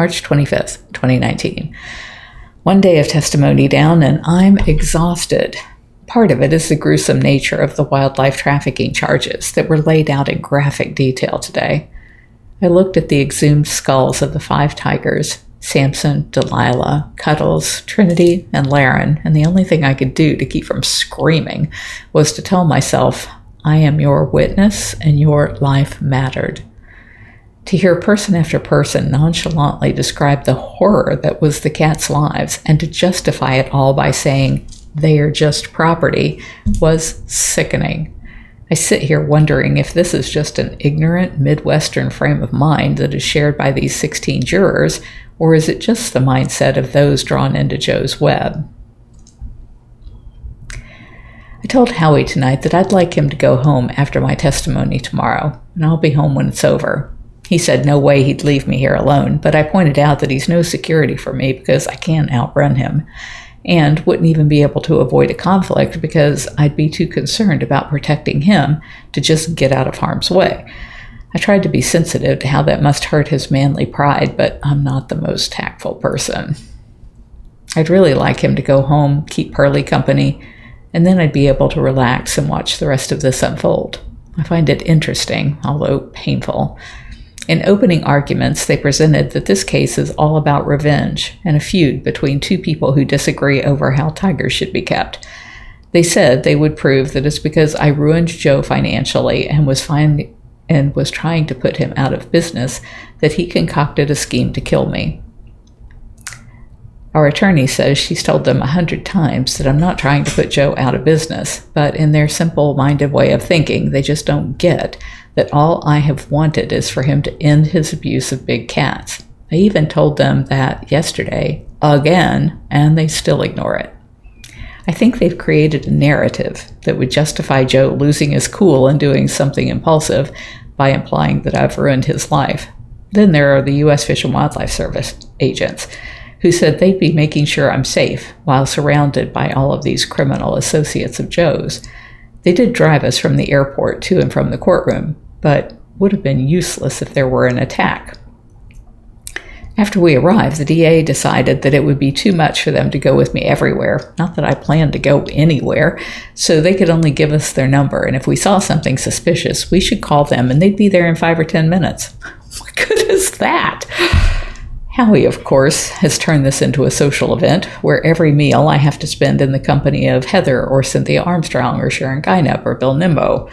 March 25th, 2019. One day of testimony down, and I'm exhausted. Part of it is the gruesome nature of the wildlife trafficking charges that were laid out in graphic detail today. I looked at the exhumed skulls of the five tigers Samson, Delilah, Cuddles, Trinity, and Laren, and the only thing I could do to keep from screaming was to tell myself, I am your witness and your life mattered. To hear person after person nonchalantly describe the horror that was the cats' lives and to justify it all by saying, they are just property was sickening. I sit here wondering if this is just an ignorant Midwestern frame of mind that is shared by these 16 jurors, or is it just the mindset of those drawn into Joe's web? I told Howie tonight that I'd like him to go home after my testimony tomorrow, and I'll be home when it's over. He said no way he'd leave me here alone, but I pointed out that he's no security for me because I can't outrun him and wouldn't even be able to avoid a conflict because I'd be too concerned about protecting him to just get out of harm's way. I tried to be sensitive to how that must hurt his manly pride, but I'm not the most tactful person. I'd really like him to go home, keep Pearlie company, and then I'd be able to relax and watch the rest of this unfold. I find it interesting, although painful, in opening arguments, they presented that this case is all about revenge and a feud between two people who disagree over how tigers should be kept. They said they would prove that it's because I ruined Joe financially and was and was trying to put him out of business that he concocted a scheme to kill me. Our attorney says she's told them a hundred times that I'm not trying to put Joe out of business, but in their simple minded way of thinking, they just don't get that all I have wanted is for him to end his abuse of big cats. I even told them that yesterday, again, and they still ignore it. I think they've created a narrative that would justify Joe losing his cool and doing something impulsive by implying that I've ruined his life. Then there are the U.S. Fish and Wildlife Service agents who said they'd be making sure I'm safe while surrounded by all of these criminal associates of Joe's. They did drive us from the airport to and from the courtroom, but would have been useless if there were an attack. After we arrived, the DA decided that it would be too much for them to go with me everywhere. Not that I planned to go anywhere, so they could only give us their number, and if we saw something suspicious, we should call them and they'd be there in five or ten minutes. What good is that? Howie, of course, has turned this into a social event where every meal I have to spend in the company of Heather or Cynthia Armstrong or Sharon Guynup or Bill Nimmo.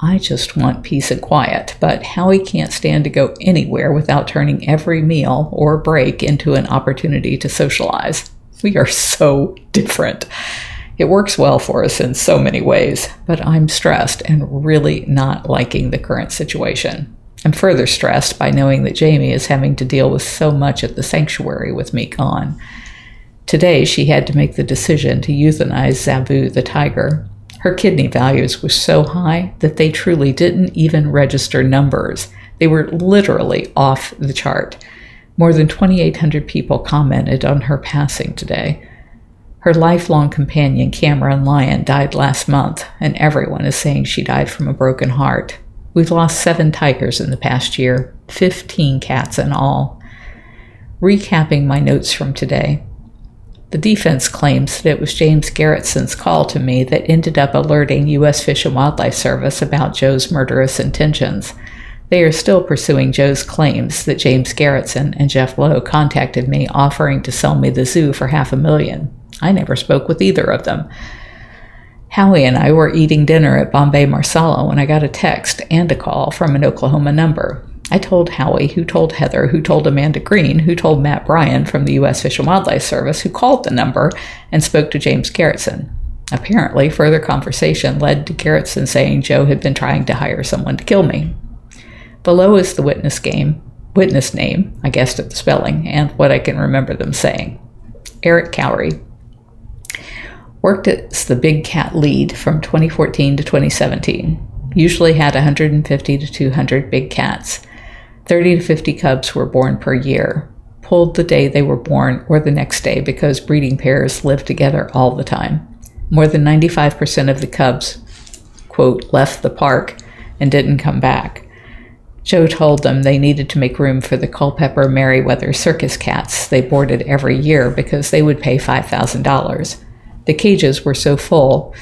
I just want peace and quiet, but Howie can't stand to go anywhere without turning every meal or break into an opportunity to socialize. We are so different. It works well for us in so many ways, but I'm stressed and really not liking the current situation. I'm further stressed by knowing that Jamie is having to deal with so much at the sanctuary with me gone. Today, she had to make the decision to euthanize Zabu the tiger. Her kidney values were so high that they truly didn't even register numbers. They were literally off the chart. More than 2,800 people commented on her passing today. Her lifelong companion, Cameron lion, died last month, and everyone is saying she died from a broken heart. We've lost seven tigers in the past year, 15 cats in all. Recapping my notes from today. The defense claims that it was James Garretson's call to me that ended up alerting U.S. Fish and Wildlife Service about Joe's murderous intentions. They are still pursuing Joe's claims that James Garretson and Jeff Lowe contacted me offering to sell me the zoo for half a million. I never spoke with either of them. Howie and I were eating dinner at Bombay Marsala when I got a text and a call from an Oklahoma number. I told Howie, who told Heather, who told Amanda Green, who told Matt Bryant from the U.S. Fish and Wildlife Service, who called the number and spoke to James Garretson. Apparently, further conversation led to Garretson saying Joe had been trying to hire someone to kill me. Below is the witness game, witness name, I guessed at the spelling, and what I can remember them saying. Eric Cowie, Worked as the big cat lead from 2014 to 2017. Usually had 150 to 200 big cats. 30 to 50 cubs were born per year. Pulled the day they were born or the next day because breeding pairs live together all the time. More than 95% of the cubs, quote, left the park and didn't come back. Joe told them they needed to make room for the Culpepper Merriweather circus cats they boarded every year because they would pay $5,000. The cages were so full,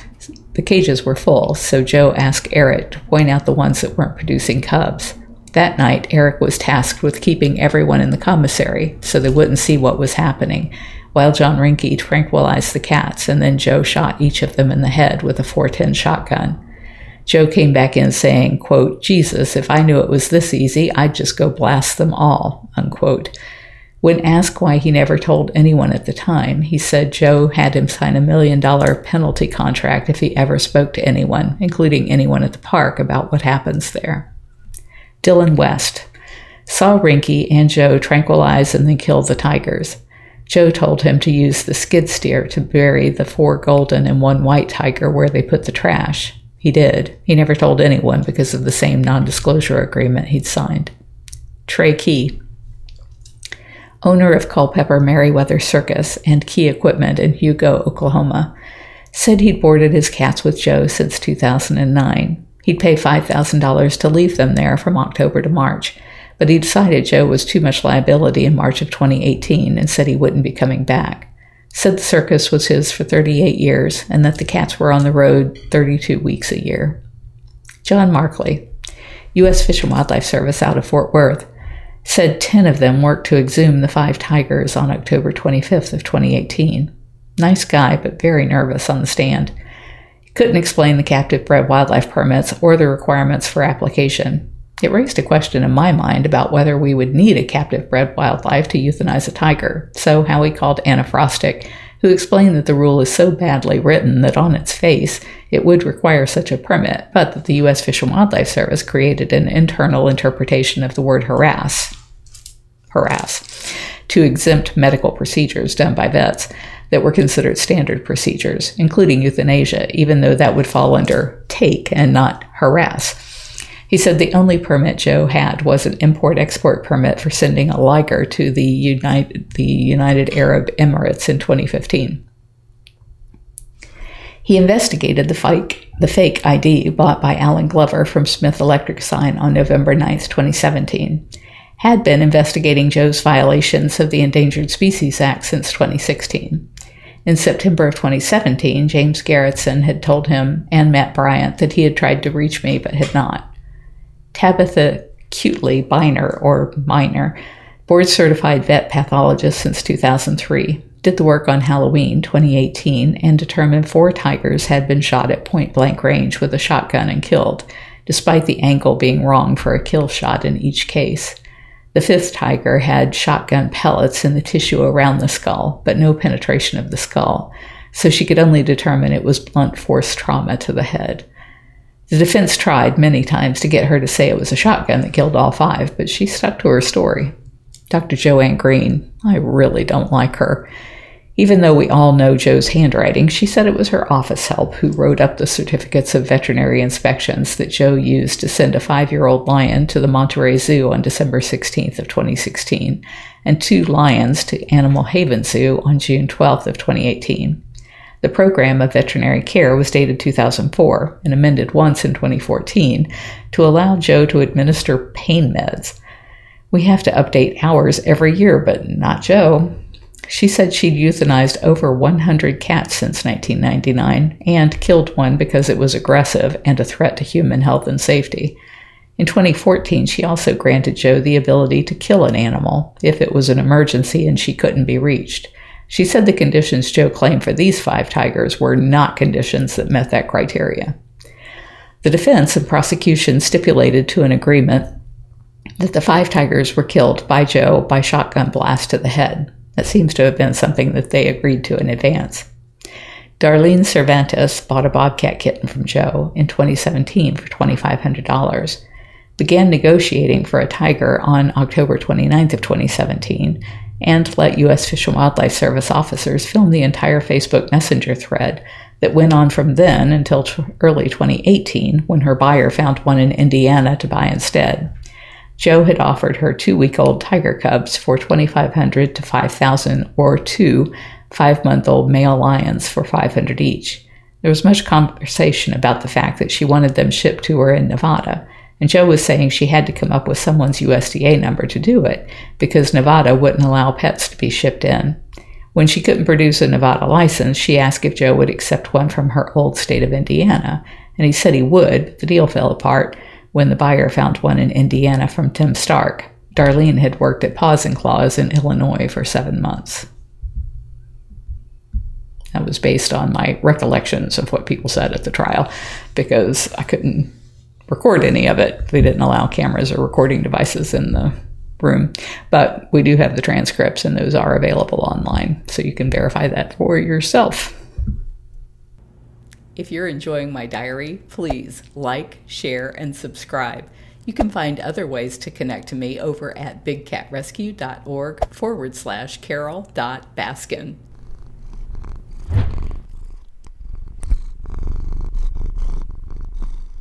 the cages were full, so Joe asked Eric to point out the ones that weren't producing cubs. That night, Eric was tasked with keeping everyone in the commissary so they wouldn't see what was happening, while John Reinke tranquilized the cats, and then Joe shot each of them in the head with a 410 shotgun. Joe came back in saying, quote, Jesus, if I knew it was this easy, I'd just go blast them all, unquote. When asked why he never told anyone at the time, he said Joe had him sign a million dollar penalty contract if he ever spoke to anyone, including anyone at the park, about what happens there. Dylan West saw Reinke and Joe tranquilize and then kill the tigers. Joe told him to use the skid steer to bury the four golden and one white tiger where they put the trash. He did. He never told anyone because of the same non disclosure agreement he'd signed. Trey Key, owner of Culpepper Merriweather Circus and Key Equipment in Hugo, Oklahoma, said he'd boarded his cats with Joe since 2009. He'd pay $5,000 to leave them there from October to March, but he decided Joe was too much liability in March of 2018 and said he wouldn't be coming back said the circus was his for 38 years and that the cats were on the road 32 weeks a year. John Markley, U.S. Fish and Wildlife Service out of Fort Worth, said 10 of them worked to exhume the five tigers on October 25th of 2018. Nice guy, but very nervous on the stand. He couldn't explain the captive bred wildlife permits or the requirements for application. It raised a question in my mind about whether we would need a captive bred wildlife to euthanize a tiger, so Howie called Anna Frostic, who explained that the rule is so badly written that on its face it would require such a permit, but that the U.S. Fish and Wildlife Service created an internal interpretation of the word harass, harass, to exempt medical procedures done by vets that were considered standard procedures, including euthanasia, even though that would fall under take and not harass. He said the only permit Joe had was an import export permit for sending a liger to the United, the United Arab Emirates in 2015. He investigated the fake, the fake ID bought by Alan Glover from Smith Electric Sign on November 9, 2017. Had been investigating Joe's violations of the Endangered Species Act since 2016. In September of 2017, James Garretson had told him and Matt Bryant that he had tried to reach me but had not. Tabitha Cutely Biner, or Miner, board certified vet pathologist since 2003, did the work on Halloween 2018 and determined four tigers had been shot at point blank range with a shotgun and killed, despite the angle being wrong for a kill shot in each case. The fifth tiger had shotgun pellets in the tissue around the skull, but no penetration of the skull, so she could only determine it was blunt force trauma to the head. The defense tried many times to get her to say it was a shotgun that killed all five, but she stuck to her story. Dr. Joanne Green, I really don't like her. Even though we all know Joe's handwriting, she said it was her office help who wrote up the certificates of veterinary inspections that Joe used to send a five-year-old lion to the Monterey Zoo on December 16th of 2016 and two lions to Animal Haven Zoo on June 12th of 2018. The program of veterinary care was dated 2004 and amended once in 2014 to allow Joe to administer pain meds. We have to update ours every year, but not Joe. She said she'd euthanized over 100 cats since 1999 and killed one because it was aggressive and a threat to human health and safety. In 2014, she also granted Joe the ability to kill an animal if it was an emergency and she couldn't be reached. She said the conditions Joe claimed for these five tigers were not conditions that met that criteria. The defense and prosecution stipulated to an agreement that the five tigers were killed by Joe by shotgun blast to the head. That seems to have been something that they agreed to in advance. Darlene Cervantes bought a bobcat kitten from Joe in 2017 for $2,500, began negotiating for a tiger on October 29th of 2017, and let U.S. Fish and Wildlife Service officers film the entire Facebook Messenger thread that went on from then until t- early 2018 when her buyer found one in Indiana to buy instead. Joe had offered her two week old tiger cubs for 2500 to 5000 or two five month old male lions for 500 each. There was much conversation about the fact that she wanted them shipped to her in Nevada, And Joe was saying she had to come up with someone's USDA number to do it because Nevada wouldn't allow pets to be shipped in. When she couldn't produce a Nevada license, she asked if Joe would accept one from her old state of Indiana, and he said he would, but the deal fell apart when the buyer found one in Indiana from Tim Stark. Darlene had worked at Paws and Claws in Illinois for seven months. That was based on my recollections of what people said at the trial because I couldn't record any of it. They didn't allow cameras or recording devices in the room. But we do have the transcripts, and those are available online, so you can verify that for yourself. If you're enjoying my diary, please like, share, and subscribe. You can find other ways to connect to me over at bigcatrescue.org forward slash carol.baskin.